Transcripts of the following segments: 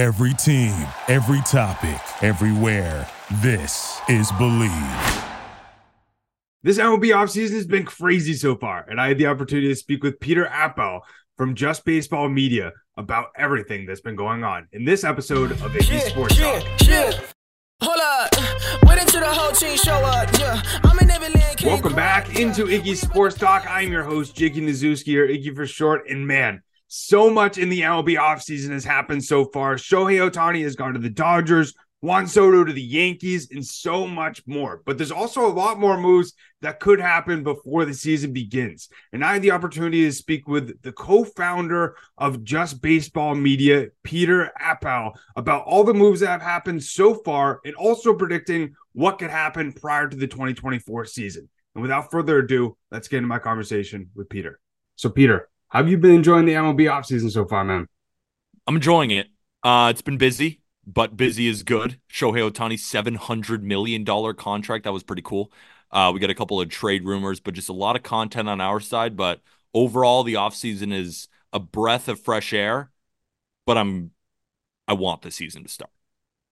Every team, every topic, everywhere. This is Believe. This MLB offseason has been crazy so far, and I had the opportunity to speak with Peter Appel from Just Baseball Media about everything that's been going on in this episode of Iggy Yeah, Sports yeah, Talk. yeah. Hold up. Wait until the whole team show up. Yeah. I'm in Neverland. can't Welcome back into Iggy Sports Talk. I'm your host, Jiggy Nazuski, or Iggy for short. And man, so much in the MLB offseason has happened so far. Shohei Ohtani has gone to the Dodgers, Juan Soto to the Yankees, and so much more. But there's also a lot more moves that could happen before the season begins. And I had the opportunity to speak with the co founder of Just Baseball Media, Peter Appel, about all the moves that have happened so far and also predicting what could happen prior to the 2024 season. And without further ado, let's get into my conversation with Peter. So, Peter, have you been enjoying the MLB offseason so far, man? I'm enjoying it. Uh, it's been busy, but busy is good. Shohei Ohtani, $700 million contract. That was pretty cool. Uh, we got a couple of trade rumors, but just a lot of content on our side. But overall, the offseason is a breath of fresh air, but I'm, I want the season to start.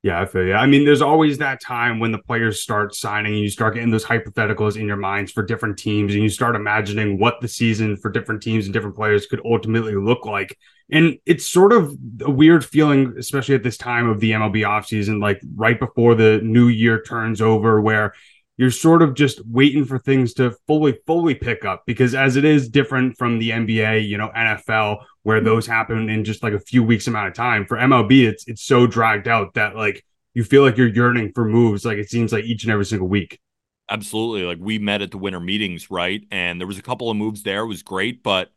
Yeah, I feel you. I mean, there's always that time when the players start signing and you start getting those hypotheticals in your minds for different teams and you start imagining what the season for different teams and different players could ultimately look like. And it's sort of a weird feeling, especially at this time of the MLB offseason, like right before the new year turns over, where you're sort of just waiting for things to fully, fully pick up because as it is different from the NBA, you know, NFL, where mm-hmm. those happen in just like a few weeks amount of time. For MLB, it's it's so dragged out that like you feel like you're yearning for moves, like it seems like each and every single week. Absolutely. Like we met at the winter meetings, right? And there was a couple of moves there. It was great, but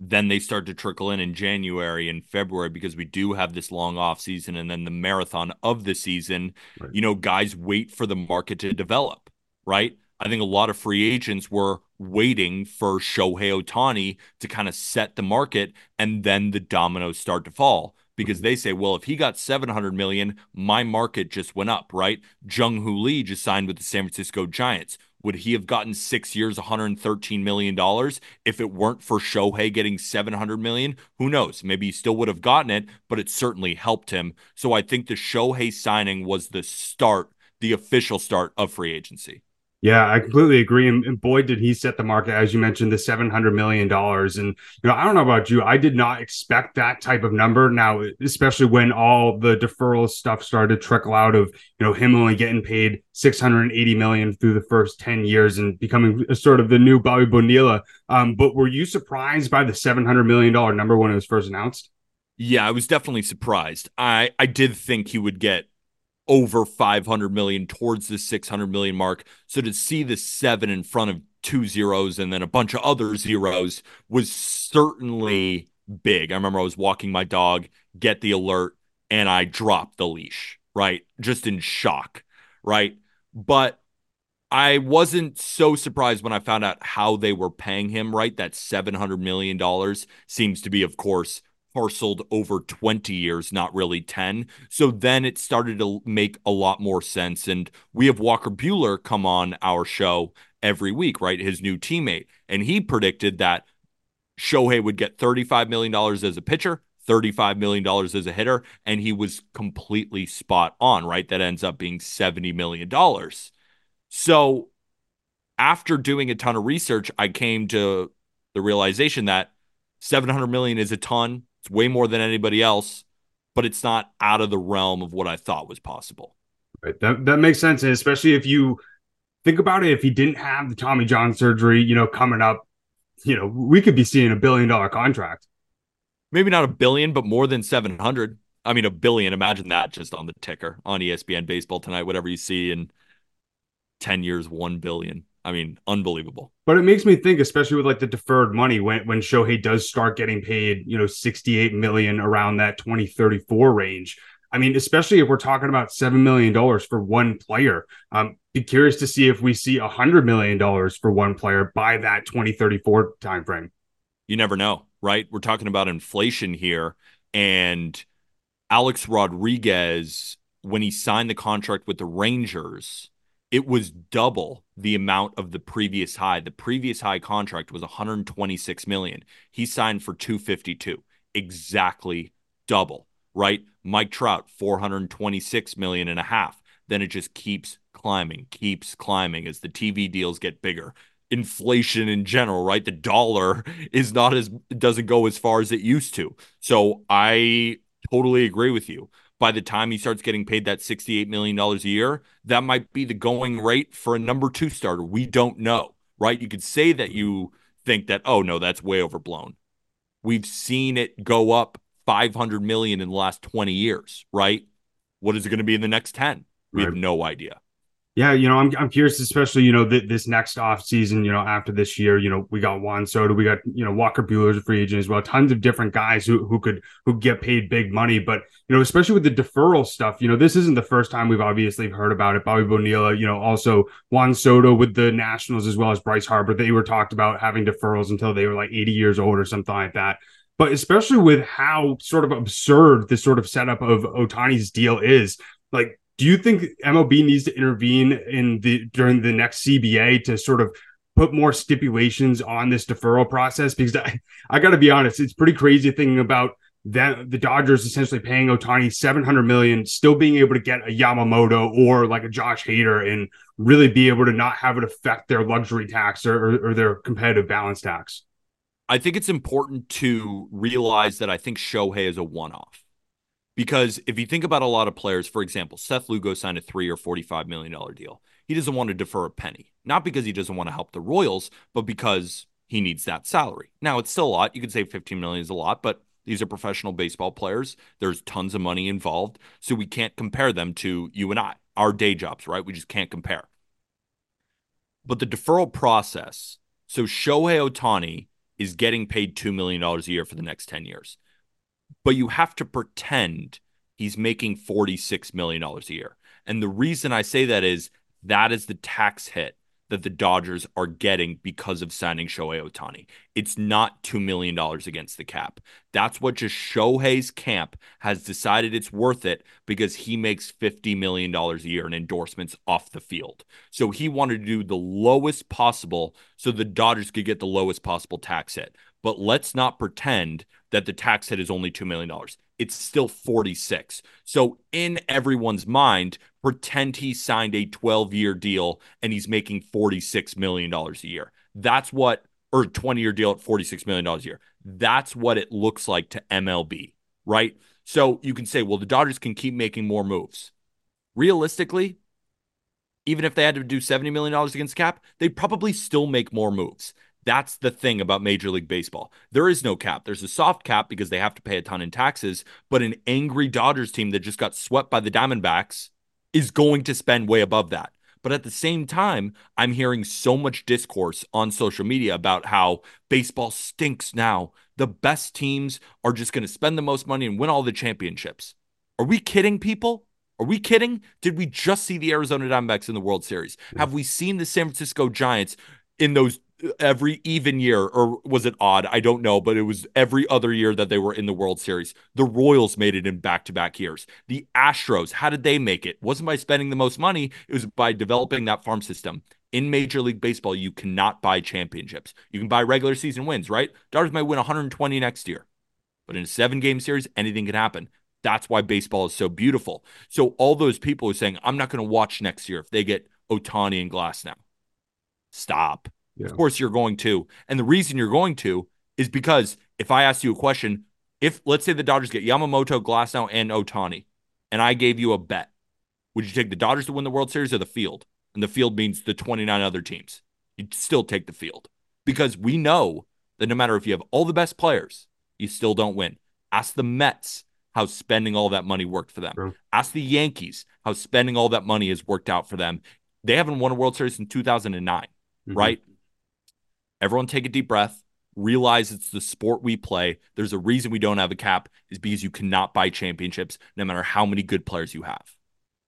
then they start to trickle in in January and February because we do have this long off season and then the marathon of the season. Right. You know, guys wait for the market to develop, right? I think a lot of free agents were waiting for Shohei Ohtani to kind of set the market and then the dominoes start to fall because mm-hmm. they say, well, if he got 700 million, my market just went up, right? Jung Hoo Lee just signed with the San Francisco Giants. Would he have gotten six years, 113 million dollars if it weren't for Shohei getting 700 million? Who knows? Maybe he still would have gotten it, but it certainly helped him. So I think the Shohei signing was the start, the official start of free agency. Yeah, I completely agree. And, boy, did he set the market, as you mentioned, the seven hundred million dollars. And you know, I don't know about you, I did not expect that type of number. Now, especially when all the deferral stuff started to trickle out of you know him only getting paid six hundred and eighty million through the first ten years and becoming sort of the new Bobby Bonilla. Um, but were you surprised by the seven hundred million dollar number when it was first announced? Yeah, I was definitely surprised. I I did think he would get over 500 million towards the 600 million mark. So to see the seven in front of two zeros and then a bunch of other zeros was certainly big. I remember I was walking my dog, get the alert, and I dropped the leash, right? Just in shock, right? But I wasn't so surprised when I found out how they were paying him, right? That $700 million seems to be, of course, parceled over 20 years, not really 10. So then it started to make a lot more sense. And we have Walker Buehler come on our show every week, right? His new teammate. And he predicted that Shohei would get $35 million as a pitcher, $35 million as a hitter. And he was completely spot on, right? That ends up being $70 million. So after doing a ton of research, I came to the realization that 700 million is a ton. It's way more than anybody else, but it's not out of the realm of what I thought was possible. Right. That that makes sense, and especially if you think about it, if he didn't have the Tommy John surgery, you know, coming up, you know, we could be seeing a billion dollar contract. Maybe not a billion, but more than 700. I mean, a billion. Imagine that just on the ticker on ESPN Baseball tonight, whatever you see in 10 years, 1 billion. I mean, unbelievable. But it makes me think, especially with like the deferred money, when when Shohei does start getting paid, you know, 68 million around that 2034 range. I mean, especially if we're talking about seven million dollars for one player. Um, be curious to see if we see a hundred million dollars for one player by that 2034 timeframe. You never know, right? We're talking about inflation here. And Alex Rodriguez, when he signed the contract with the Rangers, it was double the amount of the previous high. The previous high contract was 126 million. He signed for 252, exactly double, right? Mike Trout, 426 million and a half. Then it just keeps climbing, keeps climbing as the TV deals get bigger. Inflation in general, right? The dollar is not as doesn't go as far as it used to. So I totally agree with you. By the time he starts getting paid that $68 million a year, that might be the going rate for a number two starter. We don't know, right? You could say that you think that, oh no, that's way overblown. We've seen it go up 500 million in the last 20 years, right? What is it going to be in the next 10? We right. have no idea. Yeah, you know, I'm I'm curious, especially you know th- this next off season. You know, after this year, you know, we got Juan Soto, we got you know Walker Buehler's a free agent as well. Tons of different guys who who could who get paid big money, but you know, especially with the deferral stuff, you know, this isn't the first time we've obviously heard about it. Bobby Bonilla, you know, also Juan Soto with the Nationals as well as Bryce Harper, they were talked about having deferrals until they were like 80 years old or something like that. But especially with how sort of absurd this sort of setup of Ohtani's deal is, like do you think MLB needs to intervene in the during the next CBA to sort of put more stipulations on this deferral process? Because I, I got to be honest, it's pretty crazy thinking about that the Dodgers essentially paying Ohtani 700 million, still being able to get a Yamamoto or like a Josh Hader and really be able to not have it affect their luxury tax or, or, or their competitive balance tax. I think it's important to realize that I think Shohei is a one off. Because if you think about a lot of players, for example, Seth Lugo signed a three or $45 million deal. He doesn't want to defer a penny, not because he doesn't want to help the Royals, but because he needs that salary. Now, it's still a lot. You could say 15 million is a lot, but these are professional baseball players. There's tons of money involved. So we can't compare them to you and I, our day jobs, right? We just can't compare. But the deferral process, so Shohei Ohtani is getting paid $2 million a year for the next 10 years but you have to pretend he's making $46 million a year. And the reason I say that is that is the tax hit that the Dodgers are getting because of signing Shohei Ohtani. It's not $2 million against the cap. That's what just Shohei's camp has decided it's worth it because he makes $50 million a year in endorsements off the field. So he wanted to do the lowest possible so the Dodgers could get the lowest possible tax hit. But let's not pretend that the tax hit is only $2 million. It's still 46. So in everyone's mind, pretend he signed a 12 year deal and he's making $46 million a year. That's what, or 20 year deal at $46 million a year. That's what it looks like to MLB, right? So you can say, well, the Dodgers can keep making more moves. Realistically, even if they had to do $70 million against cap, they'd probably still make more moves. That's the thing about Major League Baseball. There is no cap. There's a soft cap because they have to pay a ton in taxes, but an angry Dodgers team that just got swept by the Diamondbacks is going to spend way above that. But at the same time, I'm hearing so much discourse on social media about how baseball stinks now. The best teams are just going to spend the most money and win all the championships. Are we kidding people? Are we kidding? Did we just see the Arizona Diamondbacks in the World Series? Have we seen the San Francisco Giants in those every even year, or was it odd? I don't know, but it was every other year that they were in the World Series. The Royals made it in back to back years. The Astros, how did they make it? wasn't by spending the most money, it was by developing that farm system. In Major League Baseball, you cannot buy championships. You can buy regular season wins, right? Dodgers might win 120 next year, but in a seven game series, anything can happen. That's why baseball is so beautiful. So, all those people are saying, I'm not going to watch next year if they get Ohtani and Glasnow. Stop yeah. Of course, you're going to. And the reason you're going to is because if I ask you a question, if let's say the Dodgers get Yamamoto, Glasnow, and Ohtani, and I gave you a bet, would you take the Dodgers to win the World Series or the field? And the field means the 29 other teams. You'd still take the field because we know that no matter if you have all the best players, you still don't win. Ask the Mets how spending all that money worked for them. True. Ask the Yankees how spending all that money has worked out for them. They haven't won a World Series in 2009, mm-hmm. right? Everyone take a deep breath. Realize it's the sport we play. There's a reason we don't have a cap, is because you cannot buy championships no matter how many good players you have.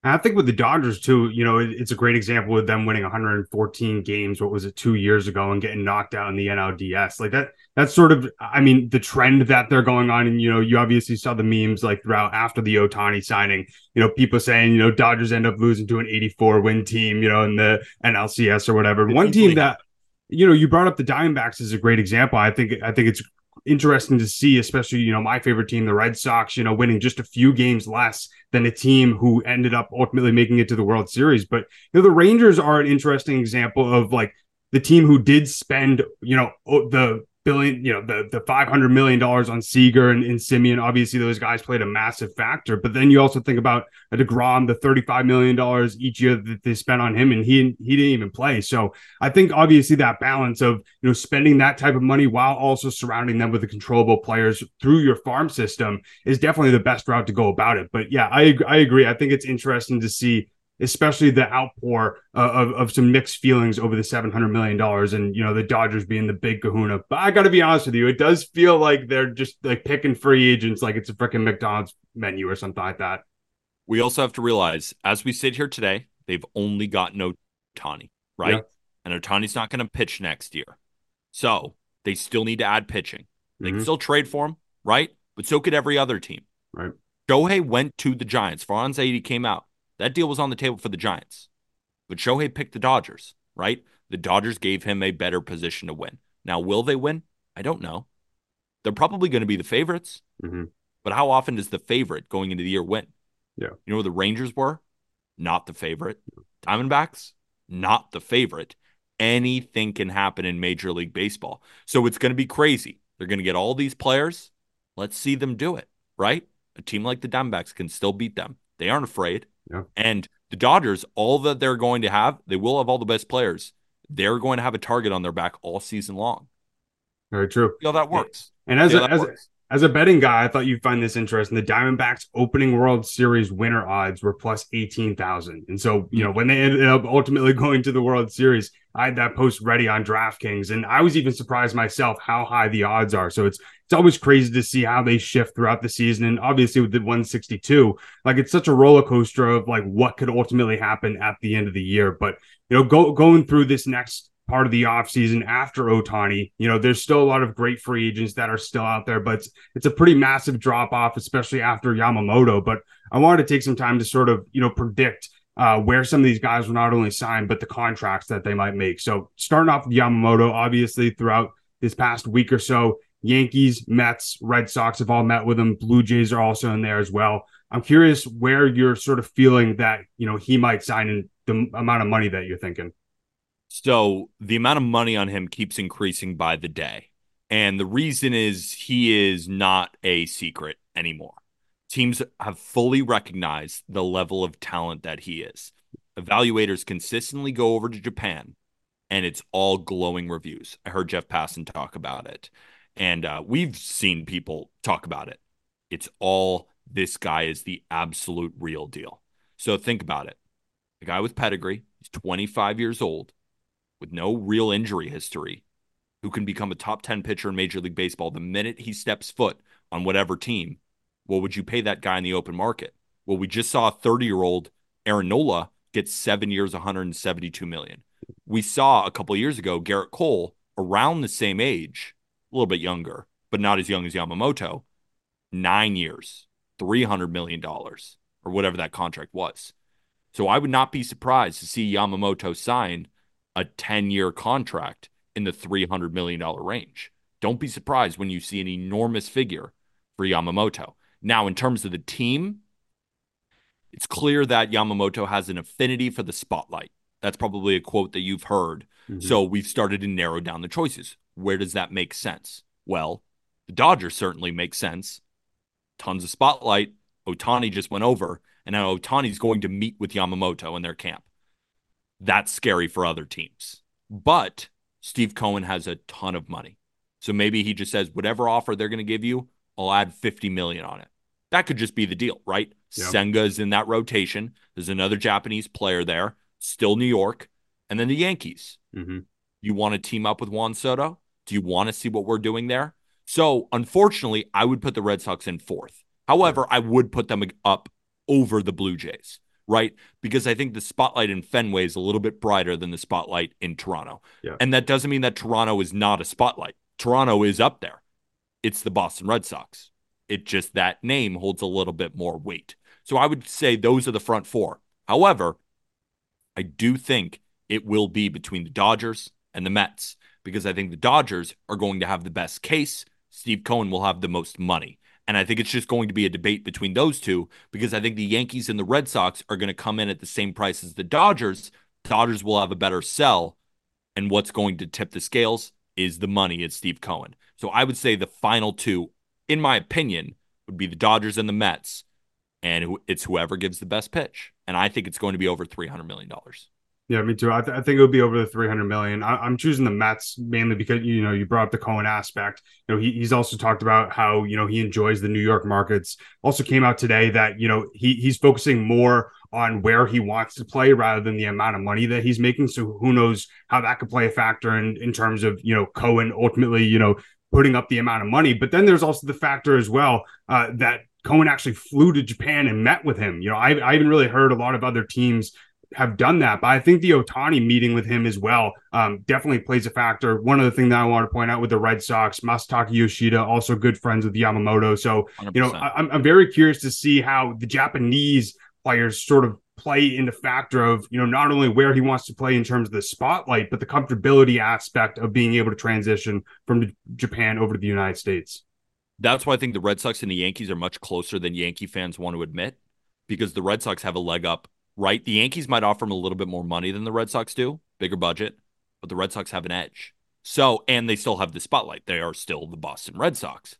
I think with the Dodgers too, you know, it's a great example with them winning 114 games. What was it, two years ago, and getting knocked out in the NLDS? Like that. That's sort of, I mean, the trend that they're going on. And you know, you obviously saw the memes like throughout after the Ohtani signing. You know, people saying, you know, Dodgers end up losing to an 84 win team, you know, in the NLCS or whatever. One team that you know, you brought up the Diamondbacks as a great example. I think I think it's interesting to see, especially, you know, my favorite team, the Red Sox, you know, winning just a few games less than a team who ended up ultimately making it to the World Series. But, you know, the Rangers are an interesting example of like the team who did spend, you know, the billion, you know, the the five hundred million dollars on Seager and, and Semien. Obviously, those guys played a massive factor. But then you also think about a Degrom, the thirty five million dollars each year that they spent on him, and he he didn't even play. So I think obviously that balance of you know spending that type of money while also surrounding them with the controllable players through your farm system is definitely the best route to go about it. But yeah, I I agree. I think it's interesting to see especially the outpour uh, of, of some mixed feelings over the $700 million and, you know, the Dodgers being the big kahuna. But I got to be honest with you, it does feel like they're just like picking free agents like it's a freaking McDonald's menu or something like that. We also have to realize, as we sit here today, they've only got no Ohtani, right? Yeah. And Ohtani's not going to pitch next year. So they still need to add pitching. They mm-hmm. can still trade for him, right? But so could every other team. Right. Shohei went to the Giants. Farhan Zaidi came out. That deal was on the table for the Giants. But Shohei picked the Dodgers, right? The Dodgers gave him a better position to win. Now, will they win? I don't know. They're probably going to be the favorites. Mm-hmm. But how often does the favorite going into the year win? Yeah. You know where the Rangers were? Not the favorite. Diamondbacks? Not the favorite. Anything can happen in Major League Baseball. So it's going to be crazy. They're going to get all these players. Let's see them do it, right? A team like the Diamondbacks can still beat them. They aren't afraid. Yeah. And the Dodgers, all that they're going to have, they will have all the best players. They're going to have a target on their back all season long. Very true. See how that works. And as a, as, works. as a betting guy, I thought you'd find this interesting. The Diamondbacks opening World Series winner odds were plus 18,000. And so, you hmm. know, when they ended up ultimately going to the World Series, I had that post ready on DraftKings. And I was even surprised myself how high the odds are. So it's it's always crazy to see how they shift throughout the season. And obviously with the 162, like it's such a roller coaster of like what could ultimately happen at the end of the year. But you know, go going through this next part of the offseason after Ohtani. you know, there's still a lot of great free agents that are still out there, but it's, it's a pretty massive drop off, especially after Yamamoto. But I wanted to take some time to sort of, you know, predict uh, where some of these guys were not only signed, but the contracts that they might make. So starting off with Yamamoto, obviously throughout this past week or so, Yankees, Mets, Red Sox have all met with him. Blue Jays are also in there as well. I'm curious where you're sort of feeling that, you know, he might sign in the amount of money that you're thinking. So the amount of money on him keeps increasing by the day. And the reason is he is not a secret anymore. Teams have fully recognized the level of talent that he is. Evaluators consistently go over to Japan and it's all glowing reviews. I heard Jeff Passan talk about it. And uh, we've seen people talk about it. It's all this guy is the absolute real deal. So think about it. A guy with pedigree, he's 25 years old, with no real injury history, who can become a top 10 pitcher in Major League Baseball the minute he steps foot on whatever team. What would you pay that guy in the open market? Well, we just saw a 30 year old Aaron Nola get seven years, 172 million. We saw a couple years ago Gerrit Cole around the same age a little bit younger, but not as young as Yamamoto, nine years, $300 million, or whatever that contract was. So I would not be surprised to see Yamamoto sign a 10 year contract in the $300 million range. Don't be surprised when you see an enormous figure for Yamamoto. Now, in terms of the team, it's clear that Yamamoto has an affinity for the spotlight. That's probably a quote that you've heard. Mm-hmm. So we've started to narrow down the choices. Where does that make sense? Well, the Dodgers certainly make sense. Tons of spotlight. Ohtani just went over, and now Ohtani's going to meet with Yamamoto in their camp. That's scary for other teams. But Steve Cohen has a ton of money. So maybe he just says, whatever offer they're going to give you, I'll add 50 million on it. That could just be the deal, right? Yeah. Senga is in that rotation. There's another Japanese player there, still New York, and then the Yankees. Mm-hmm. You want to team up with Juan Soto? Do you want to see what we're doing there? So, unfortunately, I would put the Red Sox in fourth. However, I would put them up over the Blue Jays, right? Because I think the spotlight in Fenway is a little bit brighter than the spotlight in Toronto. Yeah. And that doesn't mean that Toronto is not a spotlight. Toronto is up there. It's the Boston Red Sox. It just that name holds a little bit more weight. So I would say those are the front four. However, I do think it will be between the Dodgers and the Mets because I think the Dodgers are going to have the best case Steve Cohen will have the most money. And I think it's just going to be a debate between those two because I think the Yankees and the Red Sox are going to come in at the same price as the Dodgers. Dodgers will have a better sell. And what's going to tip the scales is the money at Steve Cohen. So I would say the final two, in my opinion, would be the Dodgers and the Mets. And it's whoever gives the best pitch. And I think it's going to be over $300 million. Yeah, me too. I, th- I think it would be over the 300 million. I- am choosing the Mets mainly because, you know, you brought up the Cohen aspect. You know, he- he's also talked about how, you know, he enjoys the New York markets. Also came out today that, you know, he he's focusing more on where he wants to play rather than the amount of money that he's making. So who knows how that could play a factor in, in terms of, you know, Cohen ultimately, you know, putting up the amount of money. But then there's also the factor as well uh, that Cohen actually flew to Japan and met with him. You know, I, I haven't really heard a lot of other teams have done that. But I think the Ohtani meeting with him as well um, definitely plays a factor. One of the things that I want to point out with the Red Sox, Masataka Yoshida, also good friends with Yamamoto. So, 100%. you know, I, I'm, I'm very curious to see how the Japanese players sort of play into factor of, you know, not only where he wants to play in terms of the spotlight, but the comfortability aspect of being able to transition from Japan over to the United States. That's why I think the Red Sox and the Yankees are much closer than Yankee fans want to admit because the Red Sox have a leg up right? The Yankees might offer him a little bit more money than the Red Sox do, bigger budget, but the Red Sox have an edge. So, and they still have the spotlight. They are still the Boston Red Sox.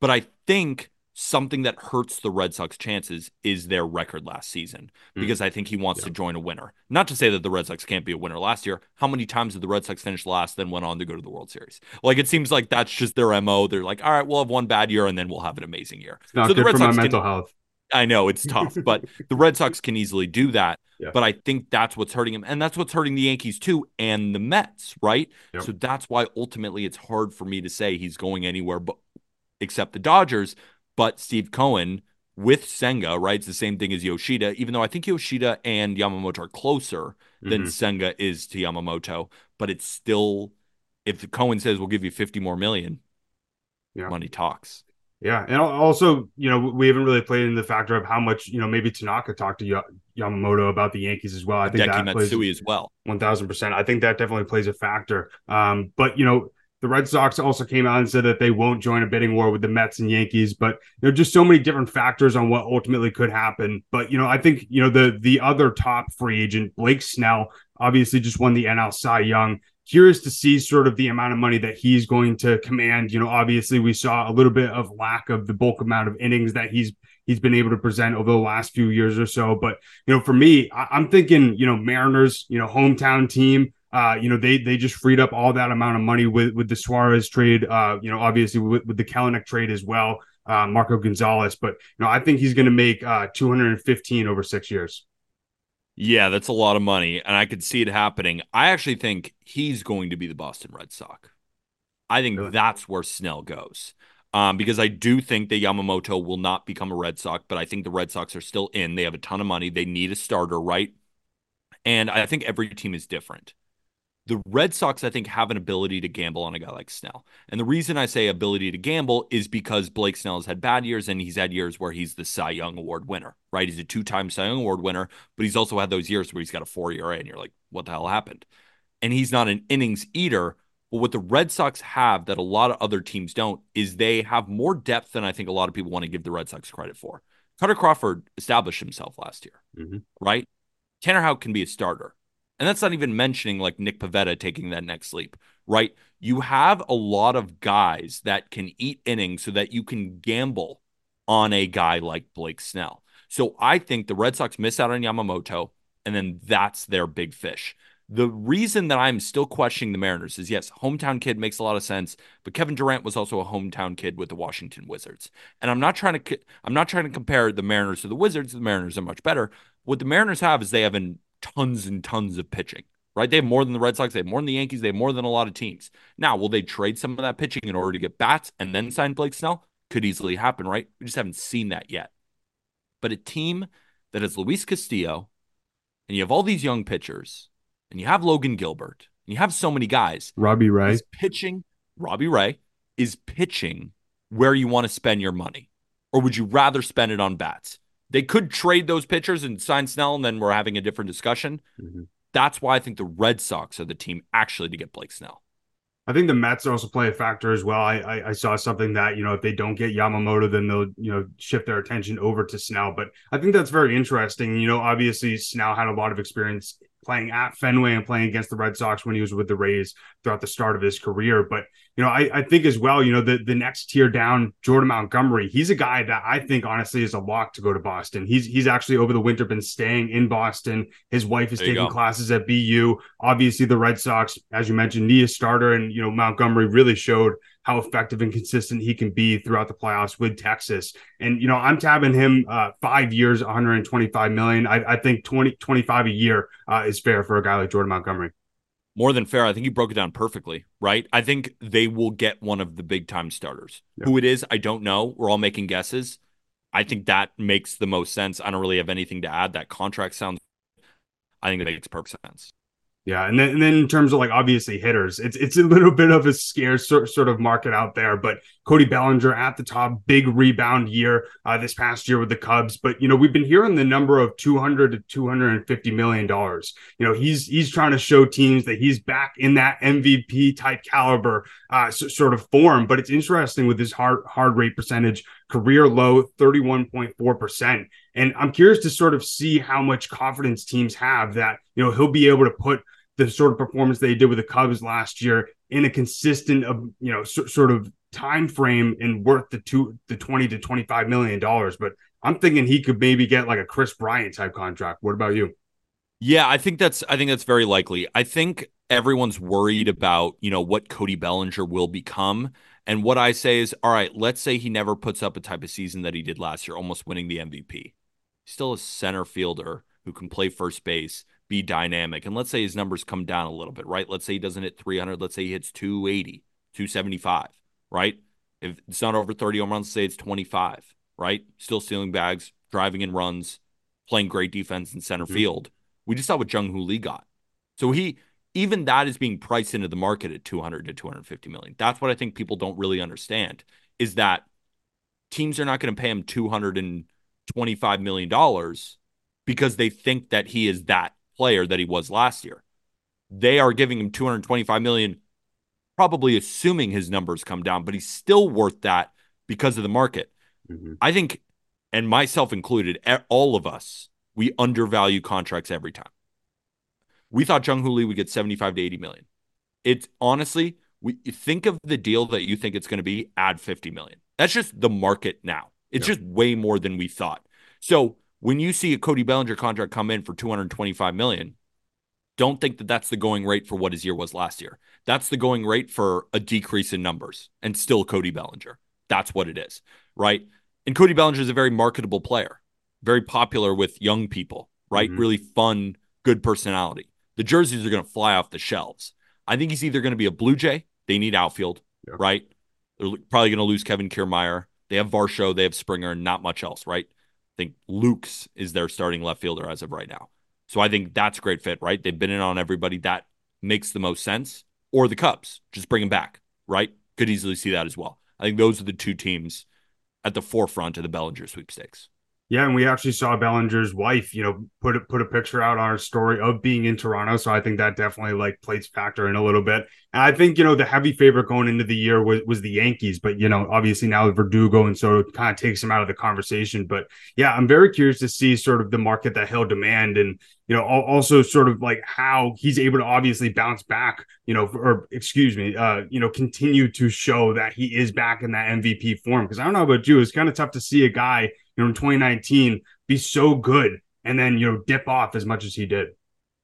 But I think something that hurts the Red Sox chances is their record last season hmm. because mm. I think he wants yeah. to join a winner. Not to say that the Red Sox can't be a winner last year. How many times did the Red Sox finish last, then went on to go to the World Series? Like it seems like that's just their MO. They're like, all right, we'll have one bad year and then we'll have an amazing year. It's not so good the Red for Sox my mental can, health. I know it's tough, but the Red Sox can easily do that. Yeah. But I think that's what's hurting him. And that's what's hurting the Yankees too and the Mets, right? Yep. So that's why ultimately it's hard for me to say he's going anywhere but except the Dodgers. But Steve Cohen with Senga, right? It's the same thing as Yoshida, even though I think Yoshida and Yamamoto are closer than mm-hmm. Senga is to Yamamoto. But it's still, if Cohen says we'll give you 50 more million, yeah. money talks. Yeah, and also, you know, we haven't really played in the factor of how much, you know, maybe Tanaka talked to Yamamoto about the Yankees as well. I think Hideki that Matsui plays as well. One thousand percent. I think that definitely plays a factor. Um, but you know, the Red Sox also came out and said that they won't join a bidding war with the Mets and Yankees. But there are just so many different factors on what ultimately could happen. But you know, I think you know the the other top free agent, Blake Snell, obviously just won the NL Cy Young curious to see sort of the amount of money that he's going to command. You know, obviously we saw a little bit of lack of the bulk amount of innings that he's he's been able to present over the last few years or so. But you know, for me, I, am thinking, you know, Mariners, you know, hometown team. Uh, you know, they they just freed up all that amount of money with with the Suarez trade. Uh, you know, obviously with, with the Kelenic trade as well. Uh, Marco Gonzalez, but you know, I think he's going to make uh 215 over six years. Yeah, that's a lot of money, and I could see it happening. I actually think he's going to be the Boston Red Sox. I think really? that's where Snell goes. Um, because I do think that Yamamoto will not become a Red Sox, but I think the Red Sox are still in. They have a ton of money. They need a starter, right? And I think every team is different the Red Sox, I think, have an ability to gamble on a guy like Snell. And the reason I say ability to gamble is because Blake Snell has had bad years and he's had years where he's the Cy Young Award winner, right? He's a two time Cy Young Award winner, but he's also had those years where he's got a four ERA and you're like, what the hell happened? And he's not an innings eater. But what the Red Sox have that a lot of other teams don't is they have more depth than I think a lot of people want to give the Red Sox credit for. Kutter Crawford established himself last year, mm-hmm. right? Tanner Houck can be a starter. And that's not even mentioning like Nick Pivetta taking that next leap, right? You have a lot of guys that can eat innings so that you can gamble on a guy like Blake Snell. So I think the Red Sox miss out on Yamamoto, and then that's their big fish. The reason that I'm still questioning the Mariners is yes, hometown kid makes a lot of sense, but Kevin Durant was also a hometown kid with the Washington Wizards. And I'm not trying to I'm not trying to compare the Mariners to the Wizards. The Mariners are much better. What the Mariners have is they have an tons and tons of pitching, right? They have more than the Red Sox, they have more than the Yankees, they have more than a lot of teams. Now, will they trade some of that pitching in order to get bats and then sign Blake Snell? Could easily happen, right? We just haven't seen that yet. But a team that has Luis Castillo, and you have all these young pitchers, and you have Logan Gilbert, and you have so many guys. Robbie Ray. Is pitching, Robbie Ray is pitching where you want to spend your money. Or would you rather spend it on bats? They could trade those pitchers and sign Snell, and then we're having a different discussion. Mm-hmm. That's why I think the Red Sox are the team actually to get Blake Snell. I think the Mets also play a factor as well. I, I, I saw something that you know if they don't get Yamamoto, then they'll you know shift their attention over to Snell. But I think that's very interesting. You know, obviously Snell had a lot of experience playing at Fenway and playing against the Red Sox when he was with the Rays throughout the start of his career. But you know, I, I think as well, you know, the the next tier down, Jordan Montgomery, he's a guy that I think honestly is a lock to go to Boston. He's he's actually over the winter been staying in Boston. His wife is taking classes at BU. Obviously, the Red Sox, as you mentioned, need a starter, and you know, Montgomery really showed how effective and consistent he can be throughout the playoffs with Texas. And, you know, I'm tabbing him uh, five years, 125 million. I, I think 20, 25 a year uh, is fair for a guy like Jordan Montgomery. More than fair. I think you broke it down perfectly, right? I think they will get one of the big time starters. Yep. Who it is, I don't know. We're all making guesses. I think that makes the most sense. I don't really have anything to add. That contract sounds, I think it makes perfect sense. Yeah, and then and then in terms of like obviously hitters, it's it's a little bit of a scarce sort, sort of market out there. But Cody Bellinger at the top, big rebound year uh, this past year with the Cubs. But you know we've been hearing the number of two hundred to two hundred and fifty million dollars. You know he's he's trying to show teams that he's back in that MVP type caliber uh, sort of form. But it's interesting with his hard hard rate percentage career low 31.4%. And I'm curious to sort of see how much confidence teams have that, you know, he'll be able to put the sort of performance they did with the Cubs last year in a consistent, uh, you know, so, sort of time frame and worth the two, the 20 to 25 million dollars. But I'm thinking he could maybe get like a Kris Bryant type contract. What about you? Yeah, I think that's I think that's very likely. I think everyone's worried about, you know, what Cody Bellinger will become. And what I say is, all right, let's say he never puts up a type of season that he did last year, almost winning the MVP still a center fielder who can play first base, be dynamic. And let's say his numbers come down a little bit, right? Let's say he doesn't hit 300. Let's say he hits 280, 275, right? If it's not over 30 home runs, say it's 25, right? Still stealing bags, driving in runs, playing great defense in center mm-hmm. field. We just saw what Jung Hoo Lee got. So he, even that is being priced into the market at 200 to 250 million. That's what I think people don't really understand is that teams are not going to pay him 200 and $25 million because they think that he is that player that he was last year. They are giving him 225 million, probably assuming his numbers come down, but he's still worth that because of the market. Mm-hmm. I think, and myself included, all of us, we undervalue contracts every time. We thought Jung Hoo Lee would get 75 to 80 million. It's honestly, we think of the deal that you think it's going to be, add 50 million. That's just the market now. It's just way more than we thought. So when you see a Cody Bellinger contract come in for 225 million, don't think that that's the going rate for what his year was last year. That's the going rate for a decrease in numbers and still Cody Bellinger. That's what it is, right? And Cody Bellinger is a very marketable player, very popular with young people, right? Mm-hmm. Really fun, good personality. The jerseys are going to fly off the shelves. I think he's either going to be a Blue Jay. They need outfield, yeah. right? They're probably going to lose Kevin Kiermaier. They have Varsho, they have Springer, and not much else, right? I think Lukes is their starting left fielder as of right now. So I think that's a great fit, right? They've been in on everybody. That makes the most sense. Or the Cubs, just bring him back, right? Could easily see that as well. I think those are the two teams at the forefront of the Bellinger sweepstakes. Yeah, and we actually saw Bellinger's wife, you know, put a, put a picture out on our story of being in Toronto. So I think that definitely like plays factor in a little bit. And I think you know the heavy favorite going into the year was was the Yankees, but you know obviously now Verdugo and so it kind of takes him out of the conversation. But yeah, I'm very curious to see sort of the market that he'll demand and you know also sort of like how he's able to obviously bounce back, you know, or excuse me, uh, you know, continue to show that he is back in that MVP form. Because I don't know about you, it's kind of tough to see a guy you know, in 2019 be so good and then, you know, dip off as much as he did.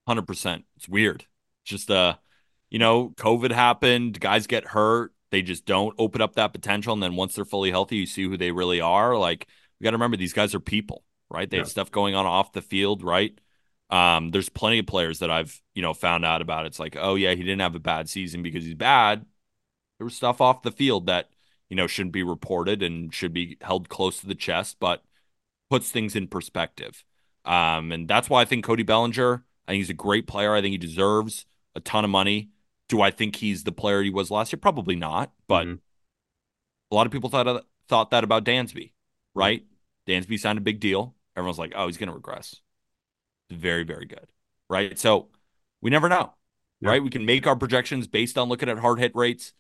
100%. It's weird. Just, uh, you know, COVID happened, guys get hurt. They just don't open up that potential. And then once they're fully healthy, you see who they really are. Like, we got to remember these guys are people, right? They yeah. have stuff going on off the field, right? Um, there's plenty of players that I've, you know, found out about. It's like, oh, yeah, he didn't have a bad season because he's bad. There was stuff off the field that you know, shouldn't be reported and should be held close to the chest, but puts things in perspective. Um, and that's why I think Cody Bellinger, I think he's a great player. I think he deserves a ton of money. Do I think he's the player he was last year? Probably not, but mm-hmm. a lot of people thought thought that about Dansby, right? Dansby signed a big deal. Everyone's like, "Oh, he's going to regress." Very, very good, right? So we never know. yeah. right? We can make our projections based on looking at hard hit rates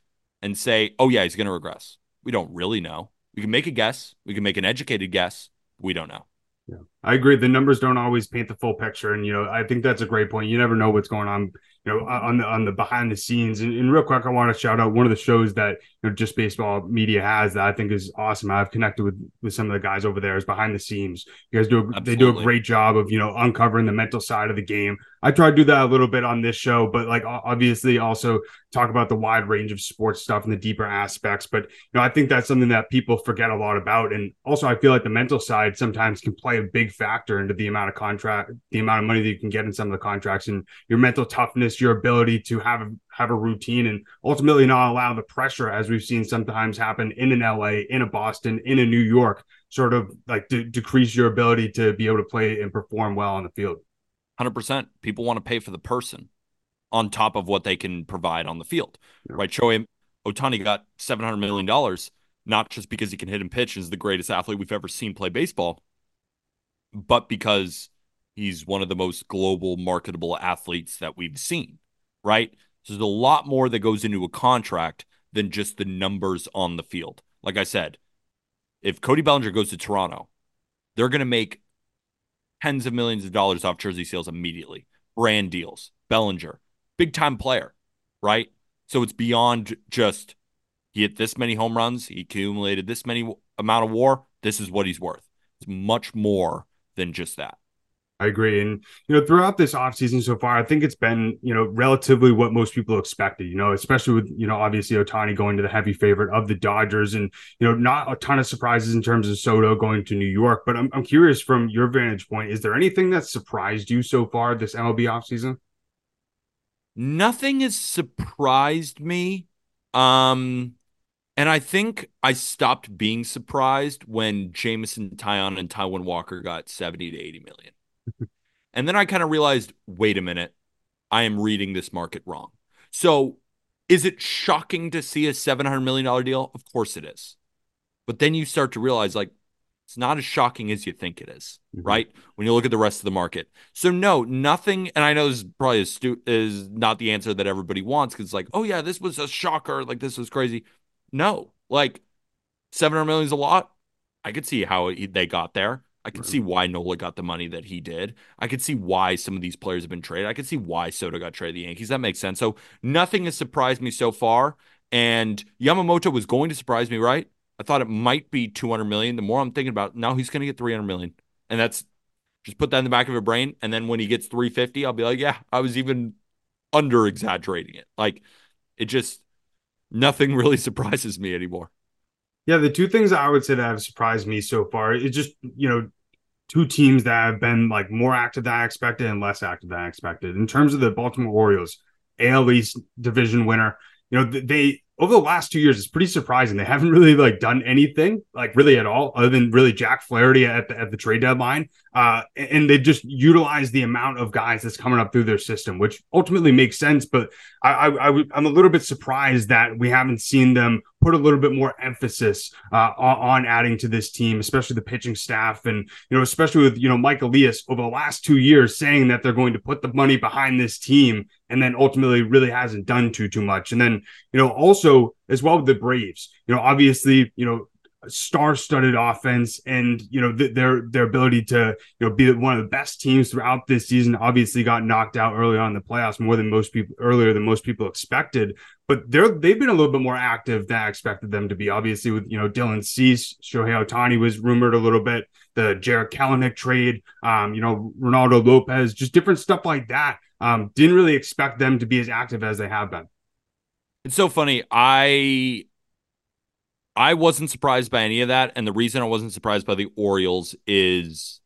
and say, oh, yeah, he's going to regress. We don't really know. We can make a guess. We can make an educated guess. We don't know. Yeah, I agree. The numbers don't always paint the full picture, and you know, I think that's a great point. You never know what's going on, you know, on the on the behind the scenes. And, and real quick, I want to shout out one of the shows that you know just baseball media has that I think is awesome. I've connected with with some of the guys over there. Is behind the scenes. You guys do a, Absolutely. they do a great job of you know uncovering the mental side of the game. I try to do that a little bit on this show, but like obviously also talk about the wide range of sports stuff and the deeper aspects. But you know, I think that's something that people forget a lot about. And also, I feel like the mental side sometimes can play a big factor into the amount of contract, the amount of money that you can get in some of the contracts, and your mental toughness, your ability to have a, have a routine, and ultimately not allow the pressure, as we've seen sometimes happen in an LA, in a Boston, in a New York, sort of like de- decrease your ability to be able to play and perform well on the field. 100%. People want to pay for the person on top of what they can provide on the field, yeah. right? Shohei Ohtani got $700 million, not just because he can hit and pitch and is the greatest athlete we've ever seen play baseball, but because he's one of the most global marketable athletes that we've seen, right? So there's a lot more that goes into a contract than just the numbers on the field. Like I said, if Cody Bellinger goes to Toronto, they're going to make tens of millions of dollars off jersey sales immediately. Brand deals. Bellinger, big time player, right? So it's beyond just he hit this many home runs, he accumulated this many amount of war. This is what he's worth. It's much more than just that. I agree. And, you know, throughout this offseason so far, I think it's been, you know, relatively what most people expected, you know, especially with, you know, obviously Ohtani going to the heavy favorite of the Dodgers and, you know, not a ton of surprises in terms of Soto going to New York. But I'm, I'm curious from your vantage point, is there anything that surprised you so far this MLB offseason? Nothing has surprised me. Um, and I think I stopped being surprised when Jameson Taillon and Taijuan Walker got 70 to 80 million. and then I kind of realized wait a minute, I am reading this market wrong. So is it shocking to see a $700 million deal? Of course it is. But then you start to realize, like, it's not as shocking as you think it is, mm-hmm. right? When you look at the rest of the market. So no, nothing. And I know this is probably stu- is not the answer that everybody wants because it's like, oh yeah, this was a shocker, like this was crazy. No, like 700 million is a lot. I could see how they got there. I could see why Nola got the money that he did. I could see why some of these players have been traded. I could see why Soto got traded to the Yankees. That makes sense. So nothing has surprised me so far. And Yamamoto was going to surprise me, right? I thought it might be 200 million. The more I'm thinking about, now he's going to get 300 million. And that's just put that in the back of your brain. And then when he gets 350, I'll be like, yeah, I was even under exaggerating it. Like it just, nothing really surprises me anymore. Yeah, the two things I would say that have surprised me so far is just, you know, two teams that have been like more active than I expected and less active than I expected. In terms of the Baltimore Orioles, AL East division winner, you know, they over the last two years, it's pretty surprising. They haven't really like done anything like really at all, other than really Jack Flaherty at the, at the trade deadline. Uh, and they just utilize the amount of guys that's coming up through their system, which ultimately makes sense. But I, I, I I'm a little bit surprised that we haven't seen them put a little bit more emphasis uh, on, adding to this team, especially the pitching staff, and you know, especially with you know Mike Elias over the last two years saying that they're going to put the money behind this team, and then ultimately really hasn't done too too much. And then you know also as well with the Braves, you know, obviously you know star-studded offense and you know th- their their ability to you know be one of the best teams throughout this season obviously got knocked out early on in the playoffs more than most people earlier than most people expected but they're they've been a little bit more active than I expected them to be obviously with you know Dylan Cease Shohei Ohtani was rumored a little bit the Jarred Kelenic trade um you know Reynaldo Lopez just different stuff like that um didn't really expect them to be as active as they have been it's so funny I I wasn't surprised by any of that. And the reason I wasn't surprised by the Orioles is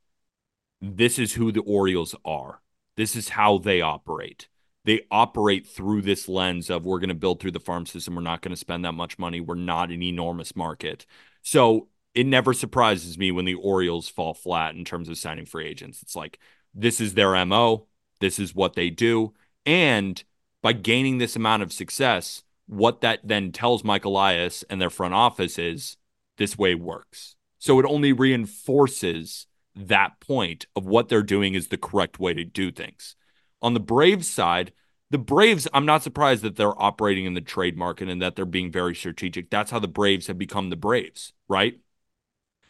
this is who the Orioles are. This is how they operate. They operate through this lens of we're going to build through the farm system. We're not going to spend that much money. We're not an enormous market. So it never surprises me when the Orioles fall flat in terms of signing free agents. It's like this is their MO, this is what they do. And by gaining this amount of success, what that then tells Mike Elias and their front office is this way works. So it only reinforces that point of what they're doing is the correct way to do things. On the Braves side, the Braves, I'm not surprised that they're operating in the trade market and that they're being very strategic. That's how the Braves have become the Braves, right?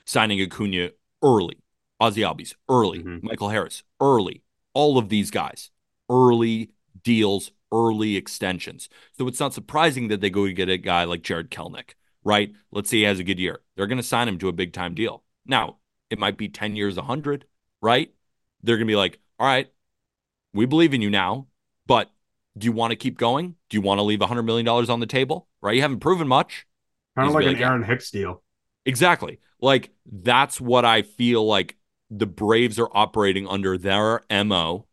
Signing Acuna early, Ozzie Albies early, mm-hmm. Michael Harris early, all of these guys early deals, early extensions. So it's not surprising that they go to get a guy like Jarred Kelenic, right? Let's say he has a good year. They're going to sign him to a big time deal. Now, it might be 10 years, 100, right? They're going to be like, all right, we believe in you now, but do you want to keep going? Do you want to leave $100 million on the table? Right? You haven't proven much. Kind of like, like an Aaron Hicks deal. Exactly. Like that's what I feel like the Braves are operating under their MO.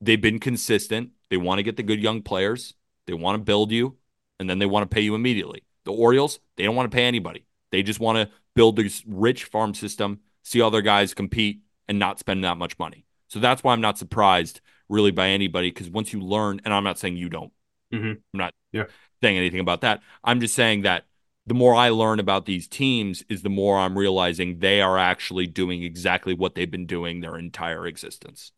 They've been consistent. They want to get the good young players. They want to build you, and then they want to pay you immediately. The Orioles, they don't want to pay anybody. They just want to build this rich farm system, see other guys compete, and not spend that much money. So that's why I'm not surprised really by anybody because once you learn, and I'm not saying you don't, mm-hmm. I'm not yeah. saying anything about that. I'm just saying that the more I learn about these teams is the more I'm realizing they are actually doing exactly what they've been doing their entire existence.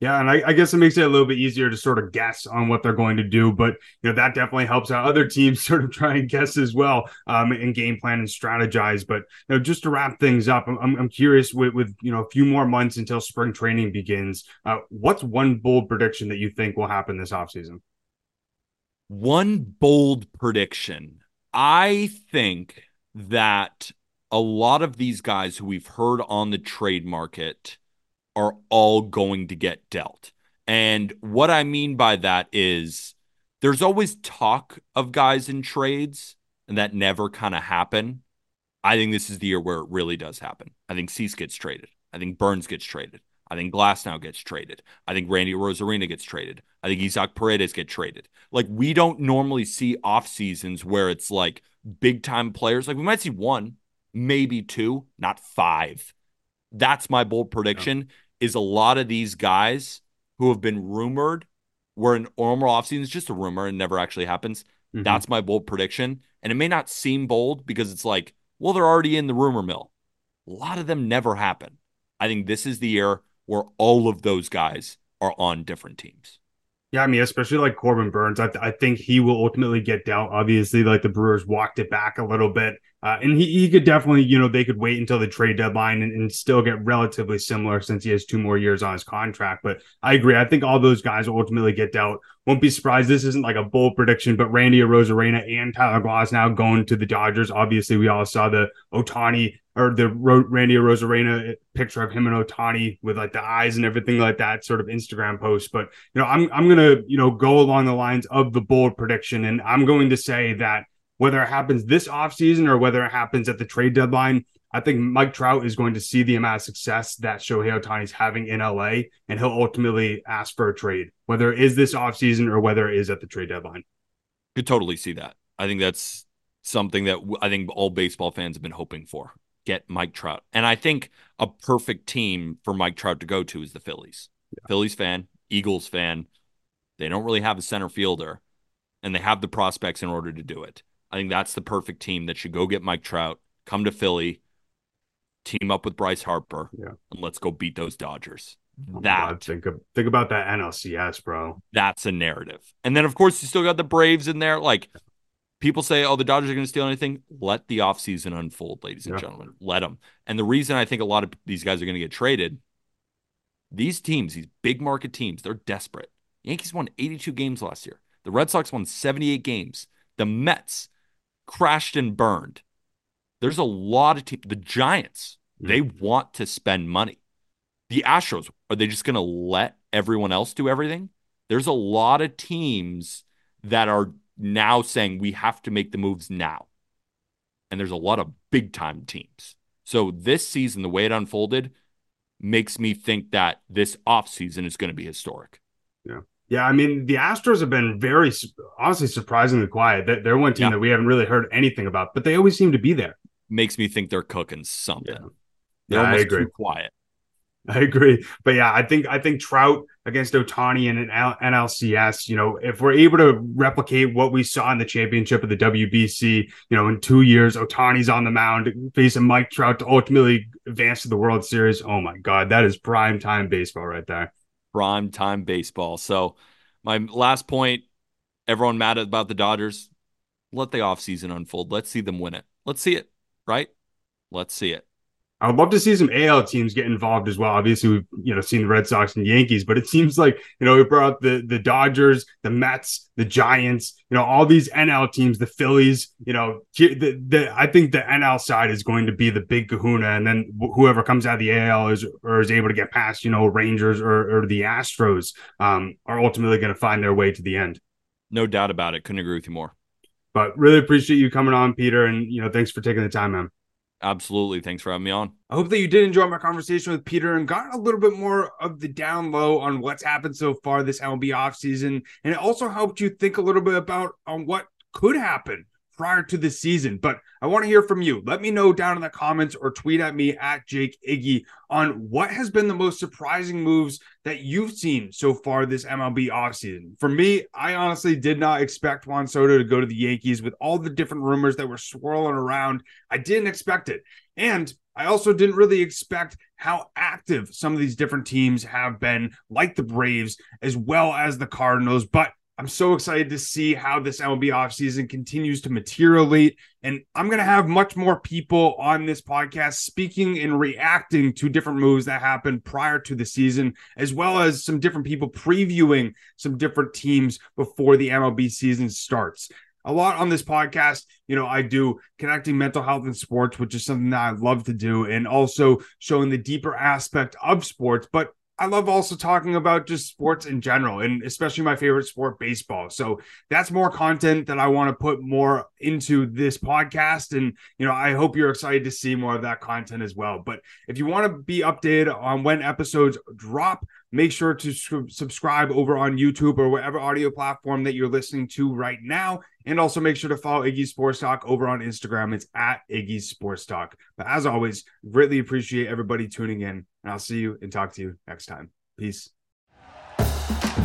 Yeah, and I, I, guess it makes it a little bit easier to sort of guess on what they're going to do, but you know that definitely helps out other teams sort of try and guess as well, um, and game plan and strategize. But you know, just to wrap things up, I'm, I'm curious with, with you know a few more months until spring training begins. Uh, what's one bold prediction that you think will happen this offseason? One bold prediction. I think that a lot of these guys who we've heard on the trade market are all going to get dealt. And what I mean by that is there's always talk of guys in trades and that never kind of happen. I think this is the year where it really does happen. I think Cease gets traded. I think Burnes gets traded. I think Glasnow gets traded. I think Randy Arozarena gets traded. I think Isaac Paredes get traded. Like we don't normally see off seasons where it's like big time players. Like we might see one, maybe two, not five. That's my bold prediction. Yeah. Is a lot of these guys who have been rumored were an normal offseason is just a rumor and never actually happens. Mm-hmm. That's my bold prediction. And it may not seem bold because it's like, well, they're already in the rumor mill. A lot of them never happen. I think this is the year where all of those guys are on different teams. Yeah, I mean, especially like Corbin Burnes, I, th- I think he will ultimately get dealt. Obviously, like the Brewers walked it back a little bit, uh, and he, he could definitely, you know, they could wait until the trade deadline and, and, still get relatively similar since he has two more years on his contract. But I agree. I think all those guys will ultimately get dealt. Won't be surprised. This isn't like a bold prediction, but Randy Arozarena and Tyler Glasnow going to the Dodgers. Obviously, we all saw the Ohtani or the Randy Arozarena picture of him and Ohtani with like the eyes and everything like that sort of Instagram post. But you know, I'm I'm gonna you know go along the lines of the bold prediction, and I'm going to say that whether it happens this offseason or whether it happens at the trade deadline, I think Mike Trout is going to see the amount of success that Shohei Ohtani is having in LA, and he'll ultimately ask for a trade, whether it is this offseason or whether it is at the trade deadline. Could totally see that. I think that's something that I think all baseball fans have been hoping for get Mike Trout. And I think a perfect team for Mike Trout to go to is the Phillies. Yeah. Phillies fan, Eagles fan. They don't really have a center fielder, and they have the prospects in order to do it. I think that's the perfect team that should go get Mike Trout, come to Philly, team up with Bryce Harper, yeah. and let's go beat those Dodgers. Oh that God, think of, think about that NLCS, bro. That's a narrative. And then of course you still got the Braves in there. Like people say, oh, the Dodgers are going to steal anything. Let the offseason unfold, ladies and gentlemen. Let them. And the reason I think a lot of these guys are going to get traded, these teams, these big market teams, they're desperate. Yankees won 82 games last year. The Red Sox won 78 games. The Mets crashed and burned. There's a lot of teams. The Giants, mm-hmm. they want to spend money. The Astros, are they just going to let everyone else do everything? There's a lot of teams that are now saying we have to make the moves now. And there's a lot of big time teams. So this season, the way it unfolded makes me think that this offseason is going to be historic. Yeah. I mean the Astros have been very honestly surprisingly quiet. They're one team yeah. that we haven't really heard anything about, but they always seem to be there. Makes me think they're cooking something. Yeah, they're yeah I agree. quiet. I agree, but yeah, I think I think Trout against Ohtani in an NLCS. You know, if we're able to replicate what we saw in the championship of the WBC, you know, in two years, Ohtani's on the mound facing Mike Trout to ultimately advance to the World Series. Oh my God, that is prime time baseball right there. Prime time baseball. So My last point everyone mad about the Dodgers. Let the offseason unfold. Let's see them win it. Let's see it, right? Let's see it. I would love to see some AL teams get involved as well. Obviously, we've you know seen the Red Sox and Yankees, but it seems like you know we brought up the the Dodgers, the Mets, the Giants, you know all these NL teams, the Phillies. You know, the, the I think the NL side is going to be the big Kahuna, and then whoever comes out of the AL is or is able to get past you know Rangers or, or the Astros um, are ultimately going to find their way to the end. No doubt about it. Couldn't agree with you more. But really appreciate you coming on, Peter, and you know thanks for taking the time, man. Absolutely. Thanks for having me on. I hope that you did enjoy my conversation with Peter and got a little bit more of the down low on what's happened so far this MLB offseason. And it also helped you think a little bit about on what could happen prior to the season. But I want to hear from you. Let me know down in the comments or tweet at me at Jake Iggy on what has been the most surprising moves that you've seen so far this MLB offseason. For me, I honestly did not expect Juan Soto to go to the Yankees with all the different rumors that were swirling around. I didn't expect it. And I also didn't really expect how active some of these different teams have been, like the Braves as well as the Cardinals. But I'm so excited to see how this MLB offseason continues to materialize. And I'm going to have much more people on this podcast speaking and reacting to different moves that happened prior to the season, as well as some different people previewing some different teams before the MLB season starts. A lot on this podcast, you know, I do connecting mental health and sports, which is something that I love to do, and also showing the deeper aspect of sports. But I love also talking about just sports in general and especially my favorite sport, baseball. So that's more content that I want to put more into this podcast. And, you know, I hope you're excited to see more of that content as well. But if you want to be updated on when episodes drop, make sure to subscribe over on YouTube or whatever audio platform that you're listening to right now. And also make sure to follow Iggy Sports Talk over on Instagram. It's at Iggy Sports Talk. But as always, greatly appreciate everybody tuning in. And I'll see you and talk to you next time. Peace.